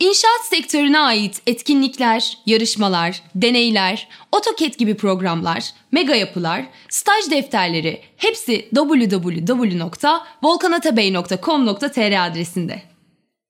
İnşaat sektörüne ait etkinlikler, yarışmalar, deneyler, AutoCAD gibi programlar, mega yapılar, staj defterleri hepsi www.volkanatabey.com.tr adresinde.